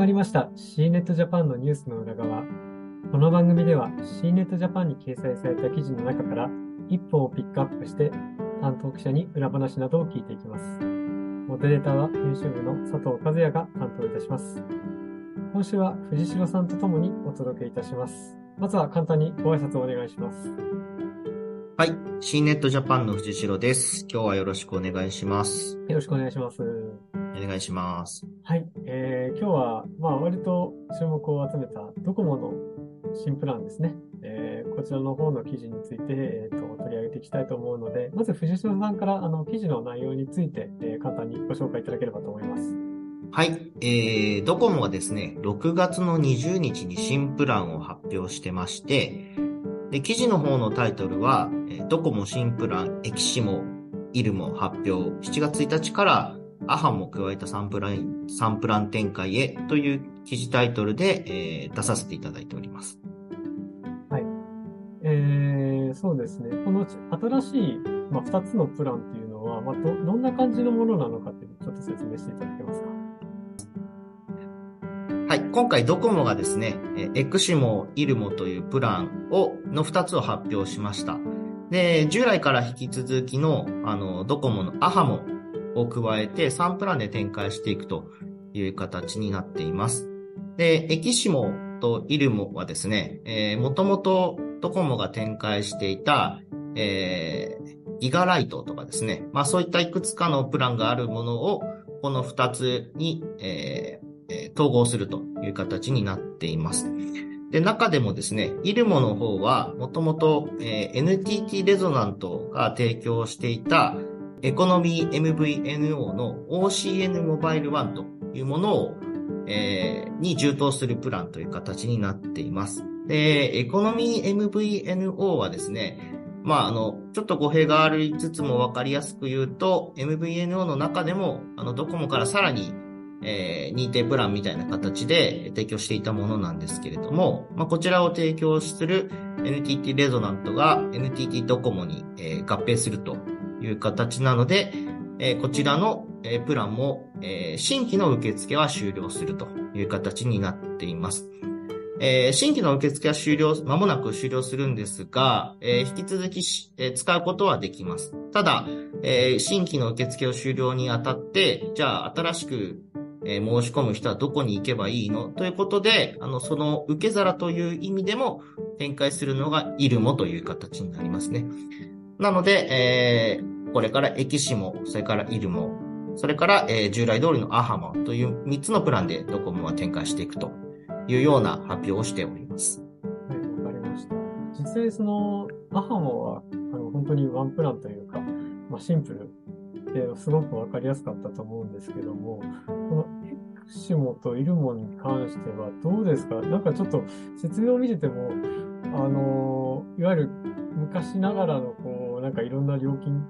まりました C ネットジャパンのニュースの裏側。この番組では C ネットジャパンに掲載された記事の中から一本をピックアップして担当記者に裏話などを聞いていきます。モデレーターは編集部の佐藤和也が担当いたします。今週は藤代さんと共にお届けいたします。まずは簡単にご挨拶をお願いします。はい。C ネットジャパンの藤代です。今日はよろしくお願いします。よろしくお願いします。お願いします。えー、今日は、まあ、割と注目を集めたドコモの新プランですね。えー、こちらの方の記事について、えーと、取り上げていきたいと思うので、まず藤代さんからあの記事の内容について、えー、簡単にご紹介いただければと思います。はい。えー、ドコモはですね、6月の20日に新プランを発表してまして、で、記事の方のタイトルは、ドコモ新プラン、エキシモ、イルモ発表、7月1日からアハも加えたサンプラン、サンプラン展開へという記事タイトルで、えー、出させていただいております。はい。えー、そうですね。この新しい、まあ、2つのプランっていうのは、まあ、ど、どんな感じのものなのかっていうのをちょっと説明していただけますか？はい。今回ドコモがですね、エクシモ、イルモというプランを、の2つを発表しました。で、従来から引き続きの、あの、ドコモのアハモを加えて3プランで展開していくという形になっています。で、エキシモとイルモはですね、えー、もともとドコモが展開していた、えー、ギガライトとかですね、まあそういったいくつかのプランがあるものを、この2つに、えー統合するという形になっています。で、中でもですね、イルモの方は、もともと、NTT レゾナントが提供していたエコノミー MVNO の OCN モバイル1というものを、えー、に充当するプランという形になっています。で、エコノミー MVNO はですね、まあ、あの、ちょっと語弊がありつつもわかりやすく言うと、MVNO の中でも、あの、ドコモからさらにえー、認定プランみたいな形で提供していたものなんですけれども、まあ、こちらを提供する NTT レゾナントが NTT ドコモに、えー、合併するという形なので、えー、こちらの、えー、プランも、えー、新規の受付は終了するという形になっています。えー、新規の受付は終了、間もなく終了するんですが、えー、引き続き、えー、使うことはできます。ただ、えー、新規の受付を終了にあたって、じゃあ新しくえー、申し込む人はどこに行けばいいの？ということで、あの、その受け皿という意味でも展開するのがイルモという形になりますね。なので、えー、これからエキシモ、それからイルモ、それから、えー、従来通りのアハモという3つのプランでドコモは展開していくというような発表をしております。はい、わかりました。実際そのアハモは、あの、本当にワンプランというか、まあ、シンプルですごくわかりやすかったと思うんですけども、このエクシモとイルモに関してはどうですか？なんかちょっと説明を見てても、あの、いわゆる昔ながらのこ、なんかいろんな料金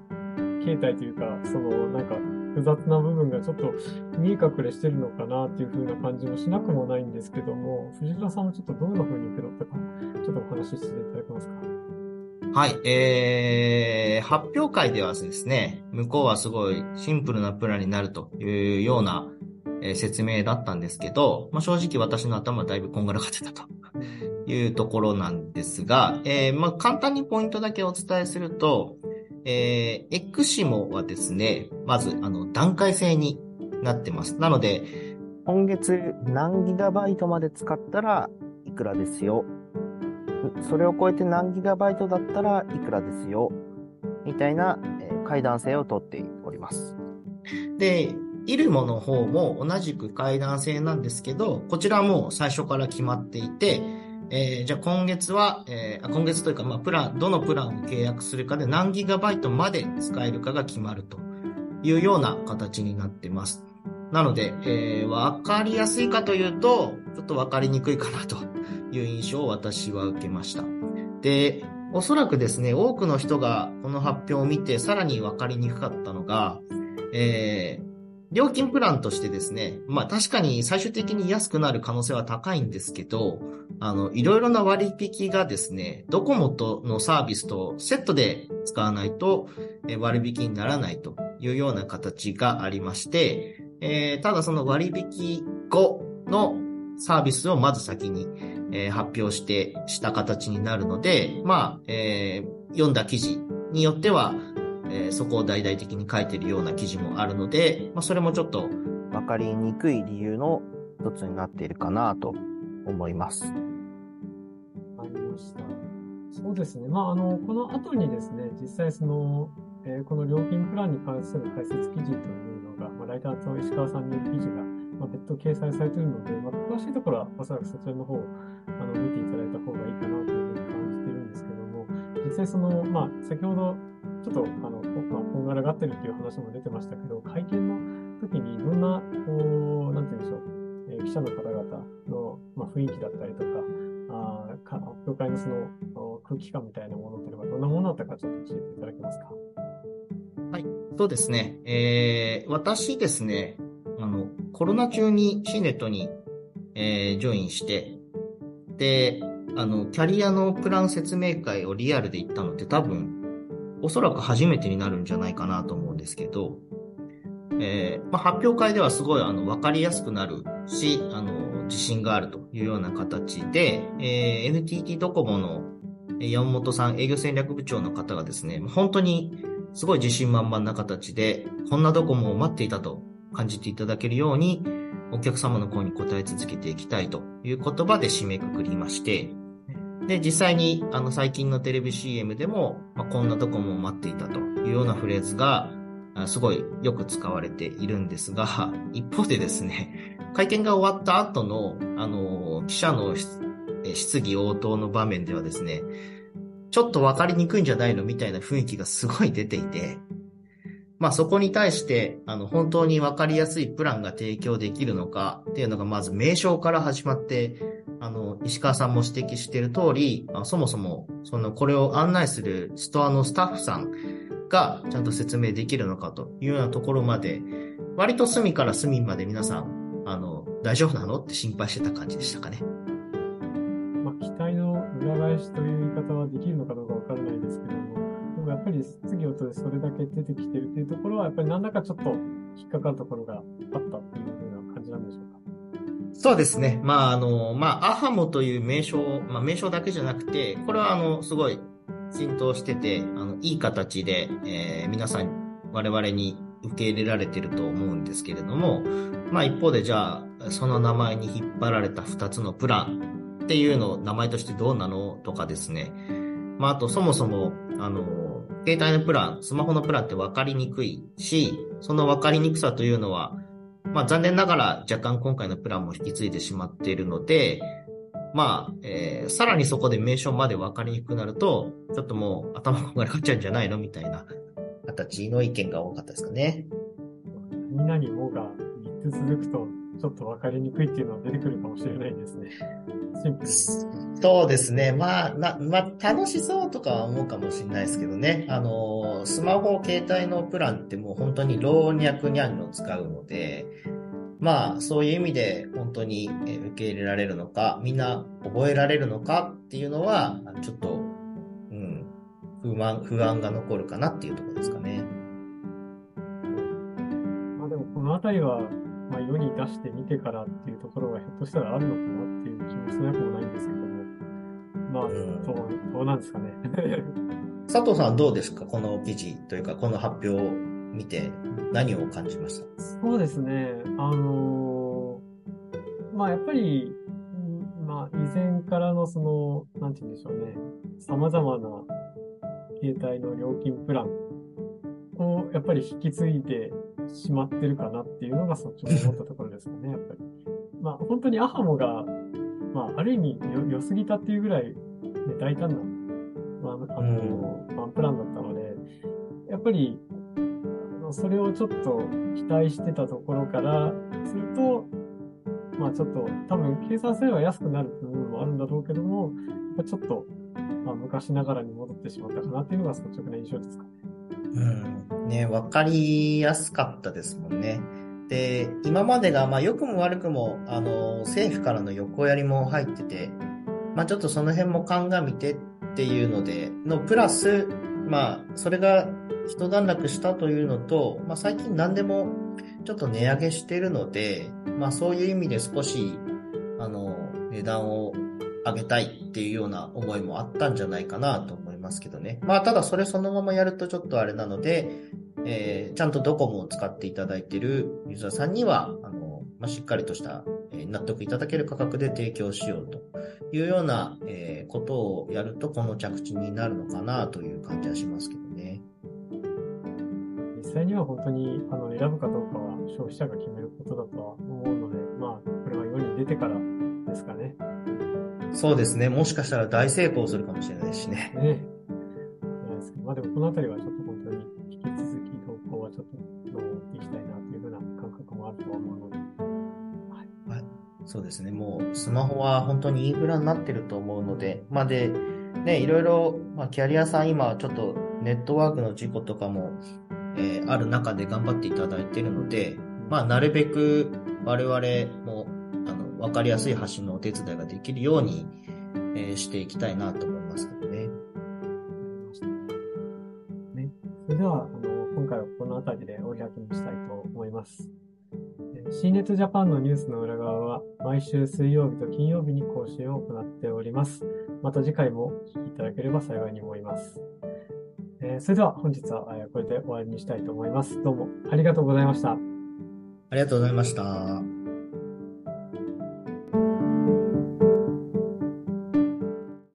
形態というか、そのなんか複雑な部分がちょっと見え隠れしてるのかなっていう風な感じもしなくもないんですけども、藤原さんもちょっとどんな風に受け取ったか、ちょっとお話ししていただけますか？はい、えー、発表会ではですね、向こうはすごいシンプルなプランになるというような、説明だったんですけど、まあ、正直私の頭だいぶこんがらがってたと。いうところなんですが、えー、まあ、簡単にポイントだけお伝えすると、えー、エクシモはですね、まず、あの、段階制になってます。なので、今月何ギガバイトまで使ったらいくらですよそれを超えて何ギガバイトだったらいくらですよ、みたいな、えー、階段制をとっております。で、イルモの方も同じく階段制なんですけど、こちらも最初から決まっていて、えー、じゃあ今月は、えー、今月というか、まあ、プラン、どのプランを契約するかで何ギガバイトまで使えるかが決まるというような形になってます。なので、えー、わかりやすいかというと、ちょっとわかりにくいかなという印象を私は受けました。で、おそらくですね、多くの人がこの発表を見てさらに分かりにくかったのが、えー、料金プランとしてですね、まあ確かに最終的に安くなる可能性は高いんですけど、あの、いろいろな割引がですね、ドコモとのサービスとセットで使わないと割引にならないというような形がありまして、えー、ただその割引後、のサービスをまず先に、えー発表してした形になるので、まあ、えー読んだ記事によっては、えーそこを大々的に書いてるような記事もあるので、まあ、それもちょっと、わかりにくい理由の一つになっているかなと思います。ありました。そうですね。まあ、あの、この後にですね、実際その、えーこの料金プランに関する解説記事というのが、まあ、ライターと石川さんによる記事が、まあ、別途掲載されているので、まあ、詳しいところはおそらくそちらの方をあの見ていただいた方がいいかなというふうに感じているんですけども、実際その、まあ、先ほど、ちょっと、あの、まあ、こんがらがってるっていう話も出てましたけど、会見の時にどんな、こう、なんて言うんでしょう、えー記者の方々の、まあ、雰囲気だったりとか、あか発表会のその空気感みたいなものっていうのがどんなものだったかちょっと教えていただけますか？はいそうですね。えー私ですね、あの、コロナ中に C ネットに、えージョインして、で、あの、キャリアのプラン説明会をリアルで行ったのって多分、おそらく初めてになるんじゃないかなと思うんですけど、えーまあ、発表会ではすごいあの分かりやすくなるし、あの、自信があるというような形で、えー NTT ドコモの山本さん営業戦略部長の方がですね、本当にすごい自信満々な形で、こんなドコモを待っていたと感じていただけるように、お客様の声に応え続けていきたいという言葉で締めくくりまして、で、実際にあの最近のテレビ CM でも、まあ、こんなドコモを待っていたというようなフレーズが、すごいよく使われているんですが、一方でですね、会見が終わった後の、あの、記者の質疑応答の場面ではですね、ちょっとわかりにくいんじゃないのみたいな雰囲気がすごい出ていて、まあそこに対して、あの、本当にわかりやすいプランが提供できるのかっていうのがまず名称から始まって、あの、石川さんも指摘している通り、あそもそも、その、これを案内するストアのスタッフさんがちゃんと説明できるのかというようなところまで、割と隅から隅まで皆さん、あの、大丈夫なのって心配してた感じでしたかね。まあ、期待の裏返しという言い方はできるのかどうかわからないですけども、でもやっぱり質疑応答でそれだけ出てきてるっていうところは、やっぱり何らかちょっと引っかかるところがあったそうですね。まあ、あの、まあ、アハモという名称、まあ、名称だけじゃなくて、これはあの、すごい浸透してて、あの、いい形で、えー皆さん、我々に受け入れられてると思うんですけれども、まあ、一方でじゃあ、その名前に引っ張られた二つのプランっていうのを名前としてどうなのとかですね。まあ、あと、そもそも、あの、携帯のプラン、スマホのプランって分かりにくいし、その分かりにくさというのは、まあ残念ながら若干今回のプランも引き継いでしまっているので、まあ、えーさらにそこで名称まで分かりにくくなると、ちょっともう頭ががらがっちゃうんじゃないのみたいな形の意見が多かったですかね。何々もが3つ続くと、ちょっとわかりにくいっていうのは出てくるかもしれないですね。シンプルに。そうですね。まあ、な、まあ、楽しそうとかは思うかもしれないですけどね。あの、スマホ、携帯のプランってもう本当に老若にゃんの使うので、まあ、そういう意味で本当にえー受け入れられるのか、みんな覚えられるのかっていうのは、ちょっと、うん、不安、不安が残るかなっていうところですかね。まあでもこのあたりは、まあ世に出してみてからっていうところがひょっとしたらあるのかなっていう気もしなくもないんですけども。まあ、うんどう、どうなんですかね。佐藤さんはどうですか？この記事というか、この発表を見て何を感じました？そうですね。あのーまあやっぱり、うんまあ以前からのその、なんて言うんでしょうね。様々な携帯の料金プランをやっぱり引き継いでしまってるかなっていうのが率直に思ったところですかね、やっぱり。まあ本当にアハモが、まあある意味よ良すぎたっていうぐらい、ね、大胆な、まあ、あの、ワンプランだったので、やっぱり、あそれをちょっと期待してたところからすると、まあちょっと多分計算すれば安くなる部分もあるんだろうけども、やっぱちょっと、まあ、昔ながらに戻ってしまったかなっていうのが率直な印象ですかね。うん。ね、わかりやすかったですもんね。で、今までが、まあ、良くも悪くも、あの、政府からの横やりも入ってて、まあ、ちょっとその辺も鑑みてっていうので、のプラス、まあ、それが一段落したというのと、まあ、最近何でもちょっと値上げしてるので、まあそういう意味で少し、あの、値段を上げたいっていうような思いもあったんじゃないかなと思いますけどね。まあただそれそのままやるとちょっとあれなので、えー、ちゃんとドコモを使っていただいているユーザーさんには、あの、まあ、しっかりとした、えー、納得いただける価格で提供しようというような、えー、ことをやるとこの着地になるのかなという感じはしますけどね。実際には本当にあの選ぶかどうかは消費者が決めることだとは思うので、まあ、これは世に出てからですかね。そうですね。もしかしたら大成功するかもしれないしね。ね。まあでもこのあたりはちょっとそうですね。もうスマホは本当にインフラになってると思うので、まあで、ね、いろいろ、まあキャリアさん今ちょっとネットワークの事故とかも、えー、ある中で頑張っていただいてるので、まあなるべく我々もあのわかりやすい発信のお手伝いができるように、えー、していきたいなと思いますけどね。ねそれでは、あの、今回はこの辺りでお開きにしたいと思います。新熱ジャパンのニュースの裏側は毎週水曜日と金曜日に更新を行っております。また次回もお聞きいただければ幸いに思います。えー、それでは本日はこれで終わりにしたいと思います。どうもありがとうございました。ありがとうございました。